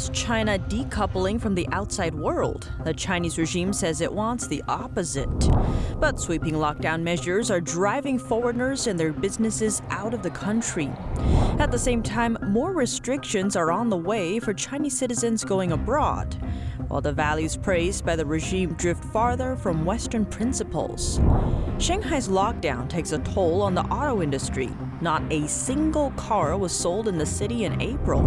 Is China decoupling from the outside world? The Chinese regime says it wants the opposite. But sweeping lockdown measures are driving foreigners and their businesses out of the country. At the same time, more restrictions are on the way for Chinese citizens going abroad, while the values praised by the regime drift farther from Western principles. Shanghai's lockdown takes a toll on the auto industry. Not a single car was sold in the city in April.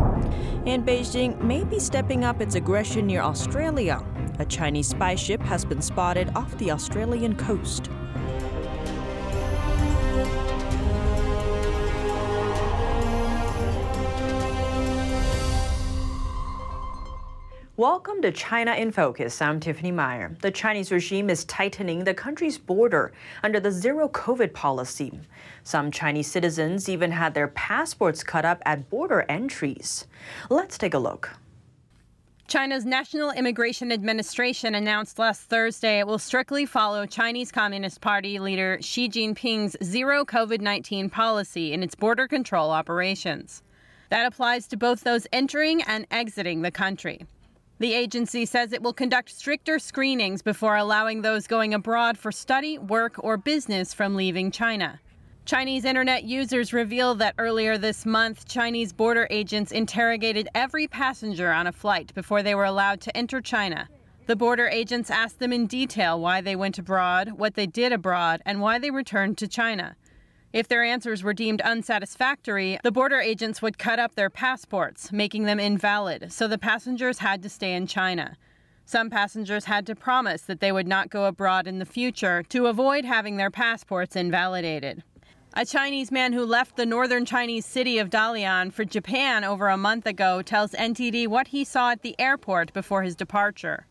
And Beijing may be stepping up its aggression near Australia. A Chinese spy ship has been spotted off the Australian coast. Welcome to China in Focus. I'm Tiffany Meyer. The Chinese regime is tightening the country's border under the zero COVID policy. Some Chinese citizens even had their passports cut up at border entries. Let's take a look. China's National Immigration Administration announced last Thursday it will strictly follow Chinese Communist Party leader Xi Jinping's zero COVID 19 policy in its border control operations. That applies to both those entering and exiting the country. The agency says it will conduct stricter screenings before allowing those going abroad for study, work, or business from leaving China. Chinese internet users reveal that earlier this month, Chinese border agents interrogated every passenger on a flight before they were allowed to enter China. The border agents asked them in detail why they went abroad, what they did abroad, and why they returned to China. If their answers were deemed unsatisfactory, the border agents would cut up their passports, making them invalid, so the passengers had to stay in China. Some passengers had to promise that they would not go abroad in the future to avoid having their passports invalidated. A Chinese man who left the northern Chinese city of Dalian for Japan over a month ago tells NTD what he saw at the airport before his departure.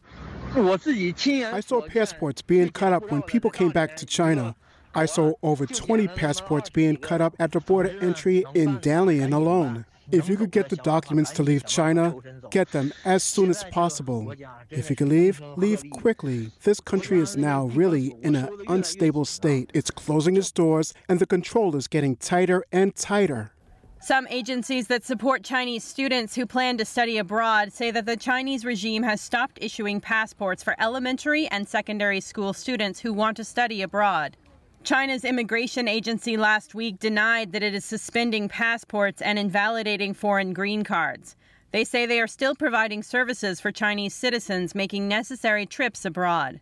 I saw passports being cut up when people came back to China. I saw over 20 passports being cut up at the border entry in Dalian alone. If you could get the documents to leave China, get them as soon as possible. If you can leave, leave quickly. This country is now really in an unstable state. It's closing its doors, and the control is getting tighter and tighter. Some agencies that support Chinese students who plan to study abroad say that the Chinese regime has stopped issuing passports for elementary and secondary school students who want to study abroad. China's immigration agency last week denied that it is suspending passports and invalidating foreign green cards. They say they are still providing services for Chinese citizens making necessary trips abroad.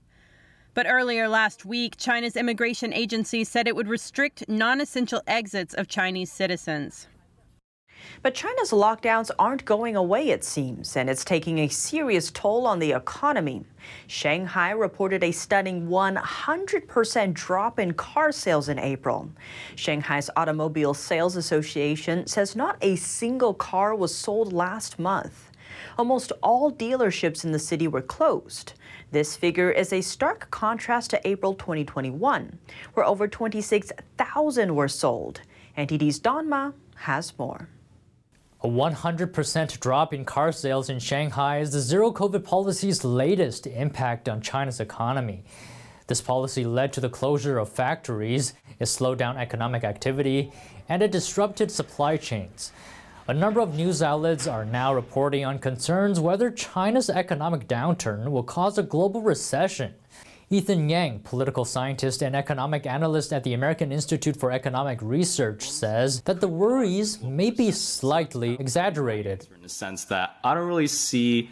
But earlier last week, China's immigration agency said it would restrict non essential exits of Chinese citizens. But China's lockdowns aren't going away, it seems, and it's taking a serious toll on the economy. Shanghai reported a stunning 100% drop in car sales in April. Shanghai's Automobile Sales Association says not a single car was sold last month. Almost all dealerships in the city were closed. This figure is a stark contrast to April 2021, where over 26,000 were sold. NTD's Don Ma has more. A 100% drop in car sales in Shanghai is the zero COVID policy's latest impact on China's economy. This policy led to the closure of factories, it slowed down economic activity, and it disrupted supply chains. A number of news outlets are now reporting on concerns whether China's economic downturn will cause a global recession. Ethan Yang, political scientist and economic analyst at the American Institute for Economic Research, says that the worries may be slightly exaggerated. In the sense that I don't really see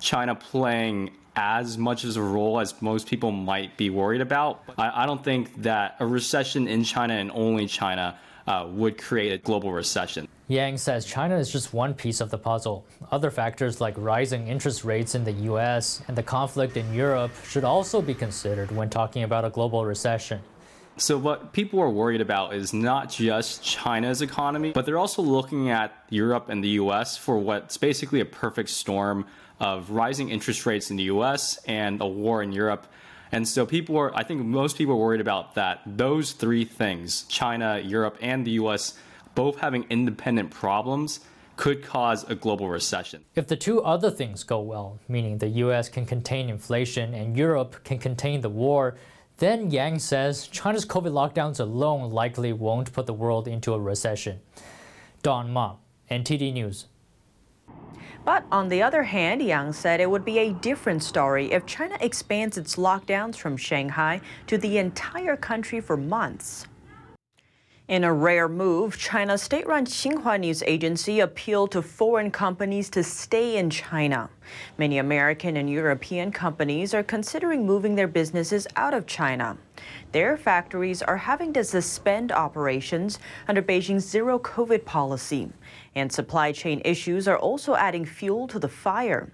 China playing as much as a role as most people might be worried about. I, I don't think that a recession in China and only China uh, would create a global recession. Yang says China is just one piece of the puzzle. Other factors like rising interest rates in the US and the conflict in Europe should also be considered when talking about a global recession. So, what people are worried about is not just China's economy, but they're also looking at Europe and the US for what's basically a perfect storm of rising interest rates in the US and a war in Europe and so people are, I think most people are worried about that. Those three things, China, Europe, and the US, both having independent problems, could cause a global recession. If the two other things go well, meaning the US can contain inflation and Europe can contain the war, then Yang says China's COVID lockdowns alone likely won't put the world into a recession. Don Ma, NTD News. But on the other hand, Yang said it would be a different story if China expands its lockdowns from Shanghai to the entire country for months. In a rare move, China's state-run Xinhua News Agency appealed to foreign companies to stay in China. Many American and European companies are considering moving their businesses out of China. Their factories are having to suspend operations under Beijing's zero COVID policy, and supply chain issues are also adding fuel to the fire.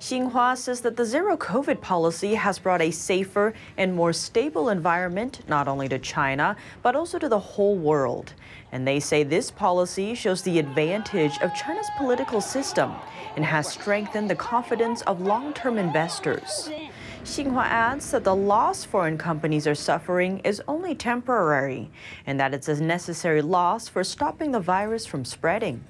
Xinhua says that the zero COVID policy has brought a safer and more stable environment not only to China, but also to the whole world. And they say this policy shows the advantage of China's political system and has strengthened the confidence of long term investors. Xinhua adds that the loss foreign companies are suffering is only temporary and that it's a necessary loss for stopping the virus from spreading.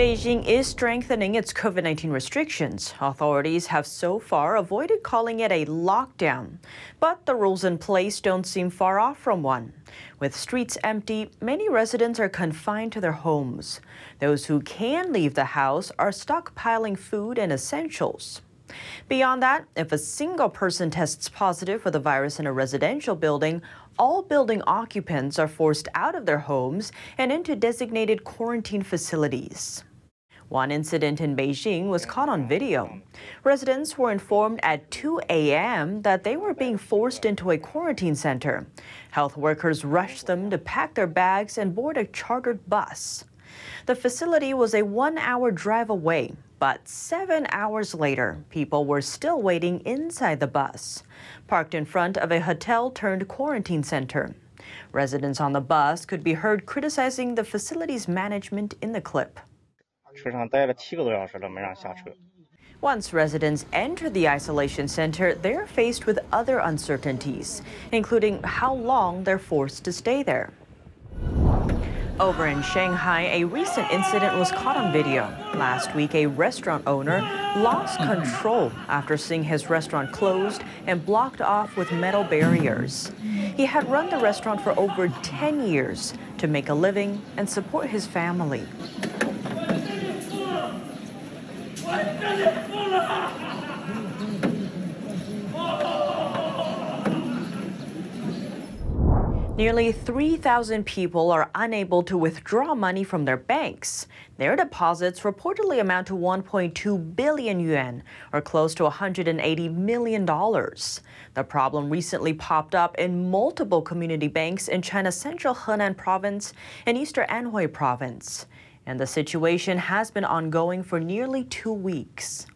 Beijing is strengthening its COVID 19 restrictions. Authorities have so far avoided calling it a lockdown, but the rules in place don't seem far off from one. With streets empty, many residents are confined to their homes. Those who can leave the house are stockpiling food and essentials. Beyond that, if a single person tests positive for the virus in a residential building, all building occupants are forced out of their homes and into designated quarantine facilities. One incident in Beijing was caught on video. Residents were informed at 2 a.m. that they were being forced into a quarantine center. Health workers rushed them to pack their bags and board a chartered bus. The facility was a one hour drive away, but seven hours later, people were still waiting inside the bus, parked in front of a hotel turned quarantine center. Residents on the bus could be heard criticizing the facility's management in the clip. 车上待了七个多小时了，没让下车。Once residents enter the isolation center, they're faced with other uncertainties, including how long they're forced to stay there. Over in Shanghai, a recent incident was caught on video. Last week, a restaurant owner lost control after seeing his restaurant closed and blocked off with metal barriers. He had run the restaurant for over 10 years to make a living and support his family. Nearly 3,000 people are unable to withdraw money from their banks. Their deposits reportedly amount to 1.2 billion yuan, or close to $180 million. The problem recently popped up in multiple community banks in China's central Henan province and eastern Anhui province. And the situation has been ongoing for nearly two weeks.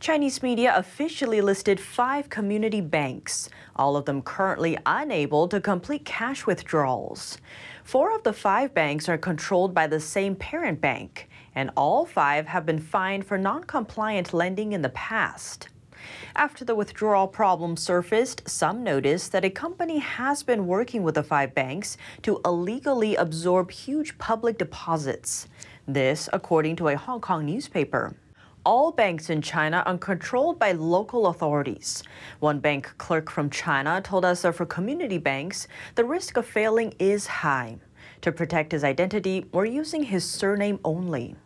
Chinese media officially listed five community banks, all of them currently unable to complete cash withdrawals. Four of the five banks are controlled by the same parent bank, and all five have been fined for non compliant lending in the past. After the withdrawal problem surfaced, some noticed that a company has been working with the five banks to illegally absorb huge public deposits. This, according to a Hong Kong newspaper all banks in China are controlled by local authorities. One bank clerk from China told us that for community banks, the risk of failing is high. To protect his identity, we're using his surname only.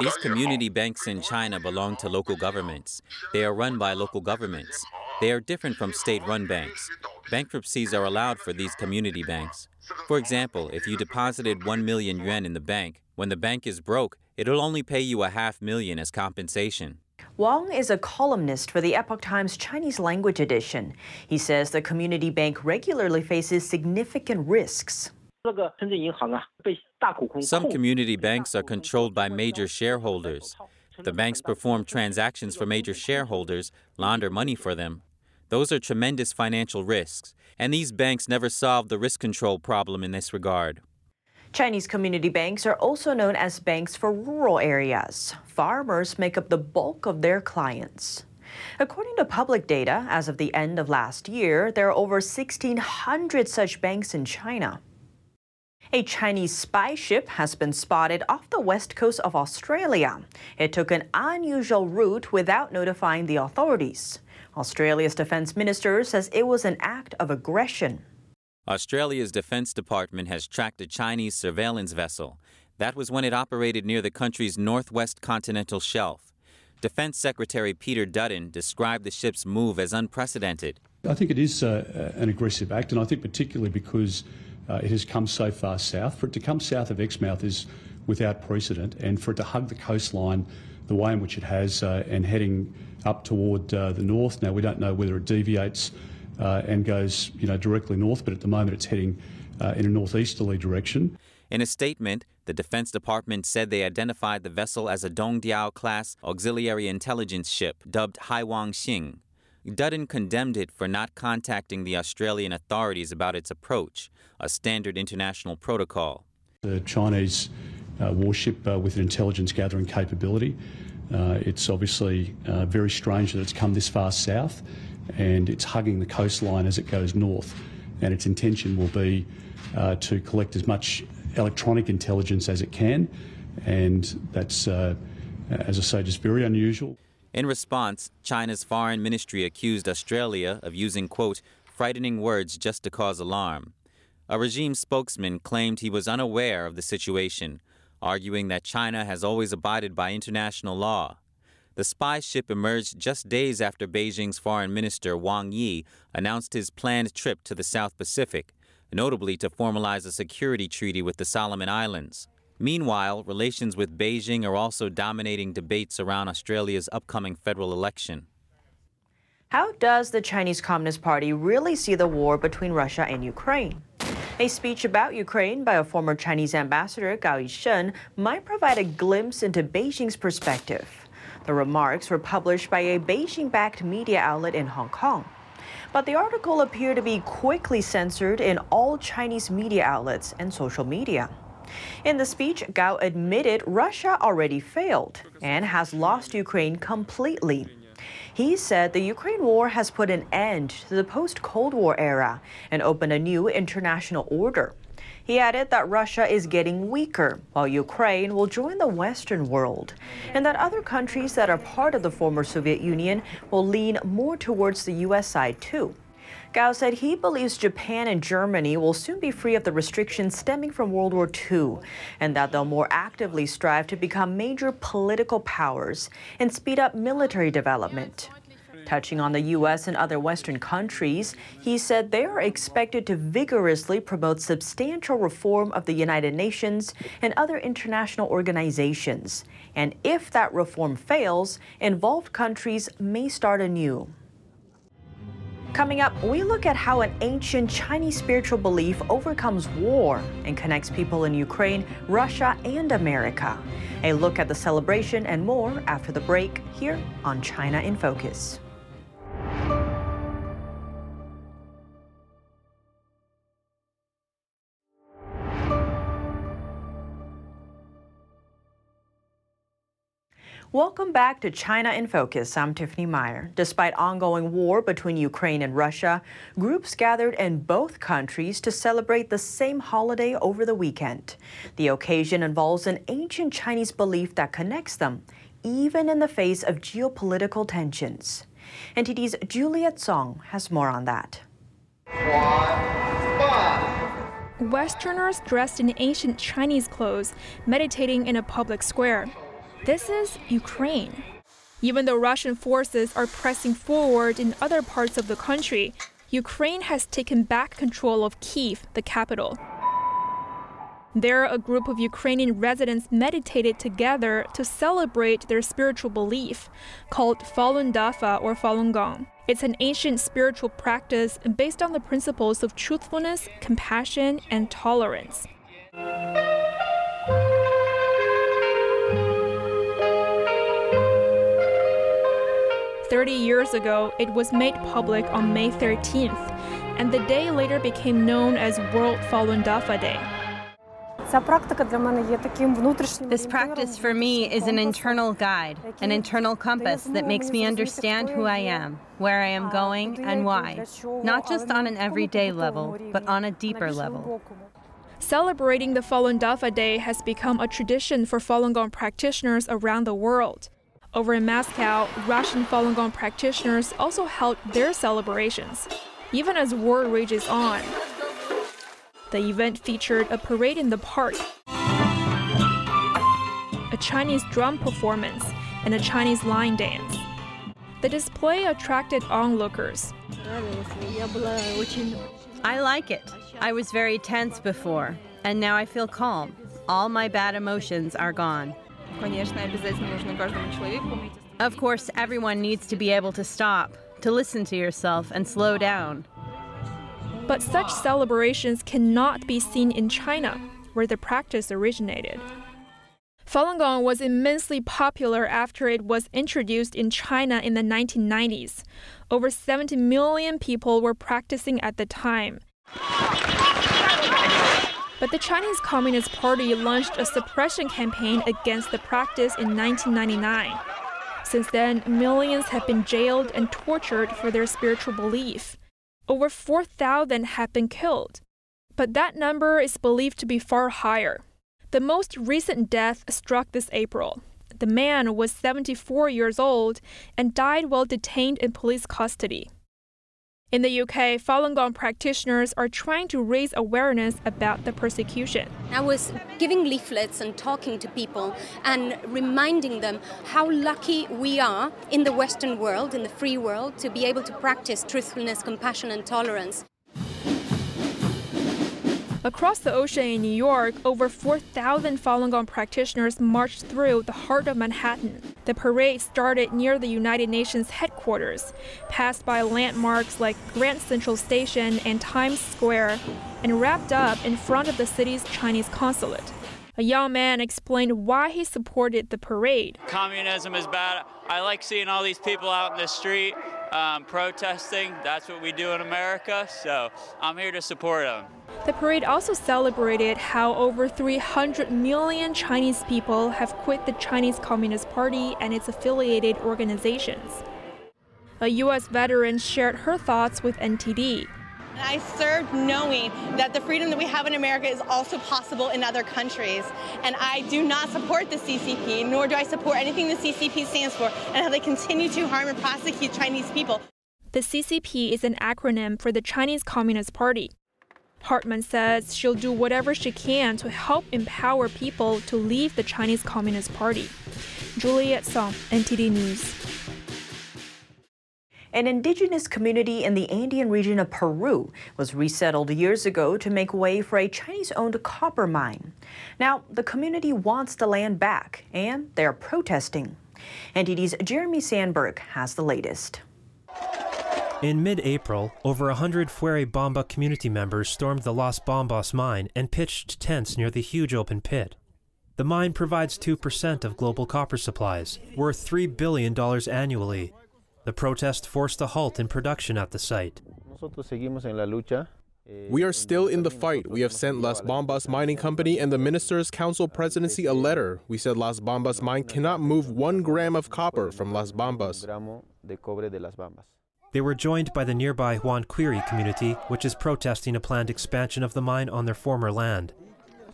These community banks in China belong to local governments. They are run by local governments. They are different from state run banks. Bankruptcies are allowed for these community banks. For example, if you deposited 1 million yuan in the bank, when the bank is broke, it'll only pay you a half million as compensation. Wang is a columnist for the Epoch Times Chinese language edition. He says the community bank regularly faces significant risks. Some community banks are controlled by major shareholders. The banks perform transactions for major shareholders, launder money for them. Those are tremendous financial risks, and these banks never solve the risk control problem in this regard. Chinese community banks are also known as banks for rural areas. Farmers make up the bulk of their clients. According to public data, as of the end of last year, there are over 1,600 such banks in China. A Chinese spy ship has been spotted off the west coast of Australia. It took an unusual route without notifying the authorities. Australia's defense minister says it was an act of aggression. Australia's Defense Department has tracked a Chinese surveillance vessel. That was when it operated near the country's northwest continental shelf. Defense Secretary Peter Dutton described the ship's move as unprecedented. I think it is uh, an aggressive act, and I think particularly because uh, it has come so far south. For it to come south of Exmouth is without precedent, and for it to hug the coastline the way in which it has uh, and heading up toward uh, the north. Now, we don't know whether it deviates uh, and goes you know, directly north, but at the moment it's heading uh, in a northeasterly direction. In a statement, the Defense Department said they identified the vessel as a Dongdiao class auxiliary intelligence ship dubbed Haiwang Xing. Dutton condemned it for not contacting the Australian authorities about its approach, a standard international protocol. The Chinese uh, warship uh, with an intelligence gathering capability. Uh, it's obviously uh, very strange that it's come this far south and it's hugging the coastline as it goes north. And its intention will be uh, to collect as much electronic intelligence as it can, and that's, uh, as I say, just very unusual. In response, China's foreign ministry accused Australia of using, quote, frightening words just to cause alarm. A regime spokesman claimed he was unaware of the situation, arguing that China has always abided by international law. The spy ship emerged just days after Beijing's foreign minister Wang Yi announced his planned trip to the South Pacific, notably to formalize a security treaty with the Solomon Islands. Meanwhile, relations with Beijing are also dominating debates around Australia's upcoming federal election. How does the Chinese Communist Party really see the war between Russia and Ukraine? A speech about Ukraine by a former Chinese ambassador, Gao Yusheng, might provide a glimpse into Beijing's perspective. The remarks were published by a Beijing backed media outlet in Hong Kong. But the article appeared to be quickly censored in all Chinese media outlets and social media. In the speech, Gao admitted Russia already failed and has lost Ukraine completely. He said the Ukraine war has put an end to the post Cold War era and opened a new international order. He added that Russia is getting weaker, while Ukraine will join the Western world, and that other countries that are part of the former Soviet Union will lean more towards the U.S. side too. Gao said he believes Japan and Germany will soon be free of the restrictions stemming from World War II, and that they'll more actively strive to become major political powers and speed up military development. Touching on the U.S. and other Western countries, he said they are expected to vigorously promote substantial reform of the United Nations and other international organizations. And if that reform fails, involved countries may start anew. Coming up, we look at how an ancient Chinese spiritual belief overcomes war and connects people in Ukraine, Russia, and America. A look at the celebration and more after the break here on China in Focus. Welcome back to China in Focus. I'm Tiffany Meyer. Despite ongoing war between Ukraine and Russia, groups gathered in both countries to celebrate the same holiday over the weekend. The occasion involves an ancient Chinese belief that connects them, even in the face of geopolitical tensions. NTD's Juliet Song has more on that. Westerners dressed in ancient Chinese clothes meditating in a public square. This is Ukraine. Even though Russian forces are pressing forward in other parts of the country, Ukraine has taken back control of Kiev, the capital. There, a group of Ukrainian residents meditated together to celebrate their spiritual belief, called Falun Dafa or Falun Gong. It's an ancient spiritual practice based on the principles of truthfulness, compassion, and tolerance. 30 years ago, it was made public on May 13th, and the day later became known as World Falun Dafa Day. This practice for me is an internal guide, an internal compass that makes me understand who I am, where I am going, and why, not just on an everyday level, but on a deeper level. Celebrating the Falun Dafa Day has become a tradition for Falun Gong practitioners around the world. Over in Moscow, Russian Falun Gong practitioners also held their celebrations, even as war rages on. The event featured a parade in the park. a Chinese drum performance, and a Chinese line dance. The display attracted onlookers. I like it. I was very tense before, and now I feel calm. All my bad emotions are gone. Of course, everyone needs to be able to stop, to listen to yourself, and slow down. But such celebrations cannot be seen in China, where the practice originated. Falun Gong was immensely popular after it was introduced in China in the 1990s. Over 70 million people were practicing at the time. But the Chinese Communist Party launched a suppression campaign against the practice in 1999. Since then, millions have been jailed and tortured for their spiritual belief. Over 4,000 have been killed. But that number is believed to be far higher. The most recent death struck this April. The man was 74 years old and died while detained in police custody. In the UK, Falun Gong practitioners are trying to raise awareness about the persecution. I was giving leaflets and talking to people and reminding them how lucky we are in the Western world, in the free world, to be able to practice truthfulness, compassion, and tolerance. Across the ocean in New York, over 4,000 Falun Gong practitioners marched through the heart of Manhattan. The parade started near the United Nations headquarters, passed by landmarks like Grand Central Station and Times Square, and wrapped up in front of the city's Chinese consulate. A young man explained why he supported the parade. Communism is bad. I like seeing all these people out in the street um, protesting. That's what we do in America, so I'm here to support them. The parade also celebrated how over 300 million Chinese people have quit the Chinese Communist Party and its affiliated organizations. A U.S. veteran shared her thoughts with NTD. I served knowing that the freedom that we have in America is also possible in other countries. And I do not support the CCP, nor do I support anything the CCP stands for, and how they continue to harm and prosecute Chinese people. The CCP is an acronym for the Chinese Communist Party. Hartman says she'll do whatever she can to help empower people to leave the Chinese Communist Party. Juliet Song, NTD News. An indigenous community in the Andean region of Peru was resettled years ago to make way for a Chinese owned copper mine. Now, the community wants the land back, and they're protesting. NTD's Jeremy Sandberg has the latest. In mid April, over 100 Fuerabamba community members stormed the Las Bambas mine and pitched tents near the huge open pit. The mine provides 2% of global copper supplies, worth $3 billion annually. The protest forced a halt in production at the site. We are still in the fight. We have sent Las Bambas Mining Company and the Minister's Council Presidency a letter. We said Las Bambas mine cannot move one gram of copper from Las Bambas. They were joined by the nearby Huancuire community, which is protesting a planned expansion of the mine on their former land.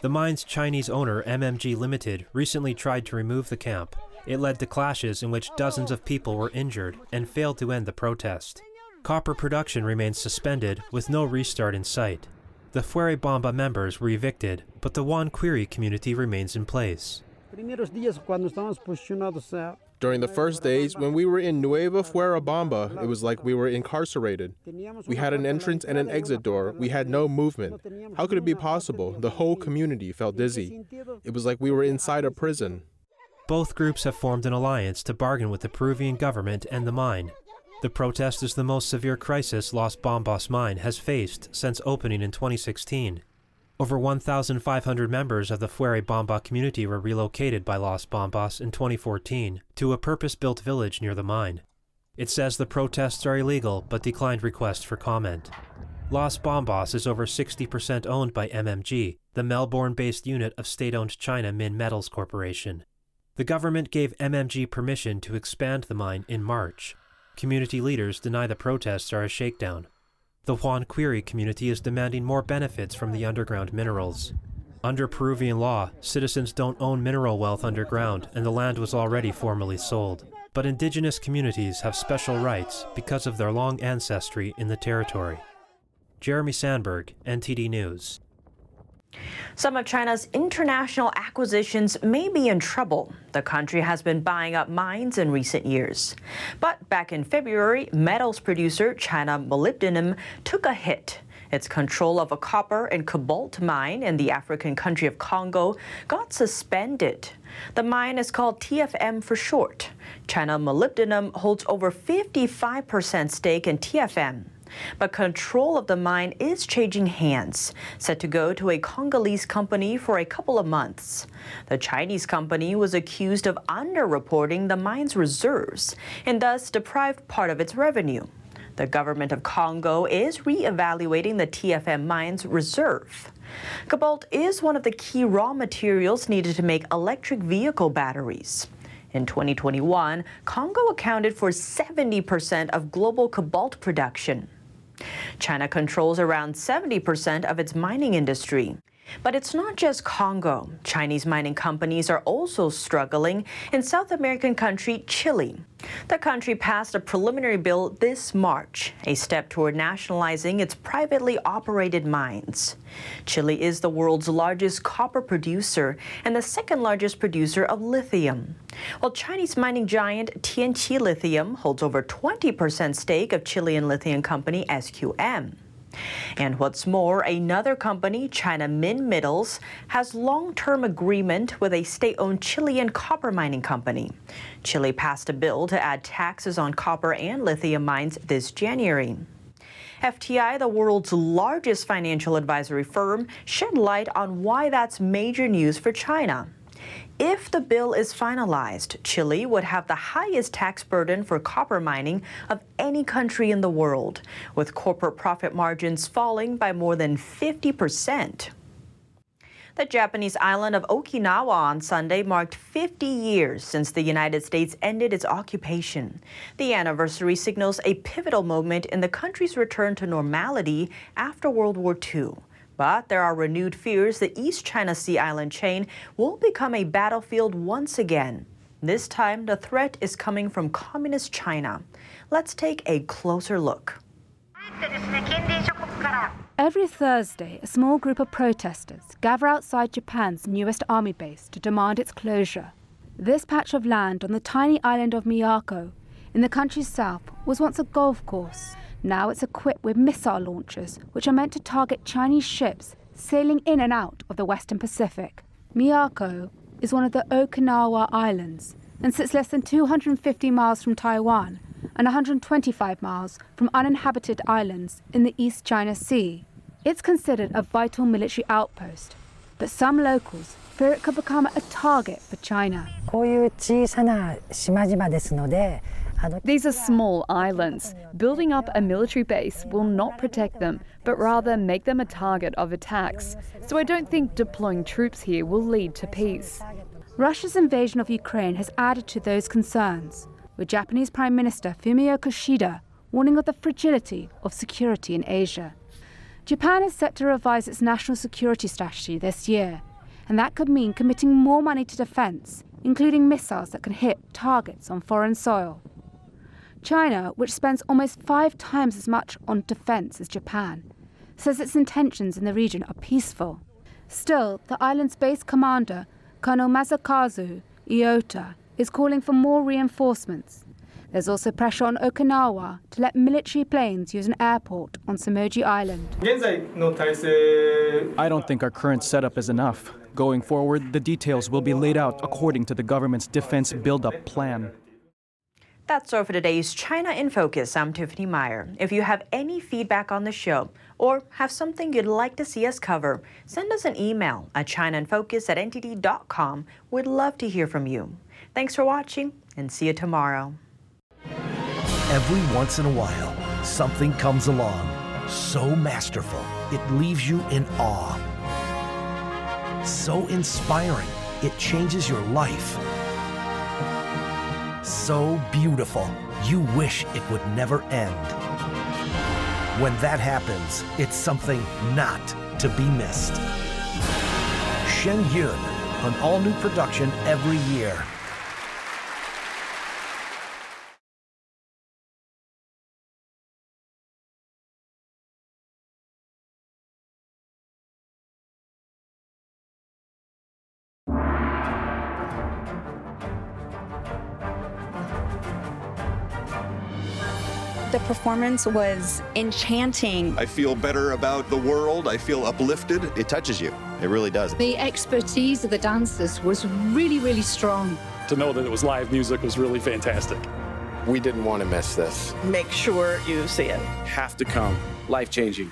The mine's Chinese owner, MMG Limited, recently tried to remove the camp. It led to clashes in which dozens of people were injured and failed to end the protest. Copper production remains suspended with no restart in sight. The Fuerabamba members were evicted, but the Huancuire community remains in place. During the first days, when we were in Nueva Fuerabamba, it was like we were incarcerated. We had an entrance and an exit door. We had no movement. How could it be possible? The whole community felt dizzy. It was like we were inside a prison. Both groups have formed an alliance to bargain with the Peruvian government and the mine. The protest is the most severe crisis Las Bambas mine has faced since opening in 2016. Over 1,500 members of the Fuerabamba community were relocated by Las Bambas in 2014 to a purpose built village near the mine. It says the protests are illegal but declined requests for comment. Las Bambas is over 60% owned by MMG, the Melbourne based unit of state owned China Minmetals Corporation. The government gave MMG permission to expand the mine in March. Community leaders deny the protests are a shakedown. The Huancuire community is demanding more benefits from the underground minerals. Under Peruvian law, citizens don't own mineral wealth underground, and the land was already formally sold. But indigenous communities have special rights because of their long ancestry in the territory. Jeremy Sandberg, NTD News. Some of China's international acquisitions may be in trouble. The country has been buying up mines in recent years. But back in February, metals producer China Molybdenum took a hit. Its control of a copper and cobalt mine in the African country of Congo got suspended. The mine is called TFM for short. China Molybdenum holds over 55% stake in TFM. But control of the mine is changing hands, set to go to a Congolese company for a couple of months. The Chinese company was accused of underreporting the mine's reserves and thus deprived part of its revenue. The government of Congo is re-evaluating the TFM mine's reserve. Cobalt is one of the key raw materials needed to make electric vehicle batteries. In 2021, Congo accounted for 70% of global cobalt production. China controls around 70% of its mining industry. But it's not just Congo. Chinese mining companies are also struggling in South American country Chile. The country passed a preliminary bill this March, a step toward nationalizing its privately operated mines. Chile is the world's largest copper producer and the second largest producer of lithium. While Chinese mining giant Tianqi Lithium holds over 20% stake of Chilean lithium company SQM. And what's more, another company, China Min Minmetals, has long-term agreement with a state-owned Chilean copper mining company. Chile passed a bill to add taxes on copper and lithium mines this January. FTI, the world's largest financial advisory firm, shed light on why that's major news for China. If the bill is finalized, Chile would have the highest tax burden for copper mining of any country in the world, with corporate profit margins falling by more than 50 percent. The Japanese island of Okinawa on Sunday marked 50 years since the United States ended its occupation. The anniversary signals a pivotal moment in the country's return to normality after World War II. But there are renewed fears the East China Sea island chain will become a battlefield once again. This time, the threat is coming from Communist China. Let's take a closer look. Every Thursday, a small group of protesters gather outside Japan's newest army base to demand its closure. This patch of land on the tiny island of Miyako, in the country's south, was once a golf course. Now it's equipped with missile launchers, which are meant to target Chinese ships sailing in and out of the Western Pacific. Miyako is one of the Okinawa Islands and sits less than 250 miles from Taiwan and 125 miles from uninhabited islands in the East China Sea. It's considered a vital military outpost, but some locals fear it could become a target for China. These are small islands. Building up a military base will not protect them, but rather make them a target of attacks. So I don't think deploying troops here will lead to peace. Russia's invasion of Ukraine has added to those concerns, with Japanese Prime Minister Fumio Kishida warning of the fragility of security in Asia. Japan is set to revise its national security strategy this year, and that could mean committing more money to defense, including missiles that can hit targets on foreign soil. China, which spends almost five times as much on defense as Japan, says its intentions in the region are peaceful. Still, the island's base commander, Colonel Masakazu Iota, is calling for more reinforcements. There's also pressure on Okinawa to let military planes use an airport on Shimoji Island. I don't think our current setup is enough. Going forward, the details will be laid out according to the government's defense build-up plan. That's all for today's China in Focus. I'm Tiffany Meyer. If you have any feedback on the show or have something you'd like to see us cover, send us an email at chinainfocus at ntd.com. We'd love to hear from you. Thanks for watching and see you tomorrow. Every once in a while, something comes along so masterful, it leaves you in awe. So inspiring, it changes your life so beautiful, you wish it would never end. When that happens, it's something not to be missed. Shen Yun, an all new production every year. The performance was enchanting. I feel better about the world. I feel uplifted. It touches you. It really does. The expertise of the dancers was really, really strong. To know that it was live music was really fantastic. We didn't want to miss this. Make sure you see it. Have to come. Life changing.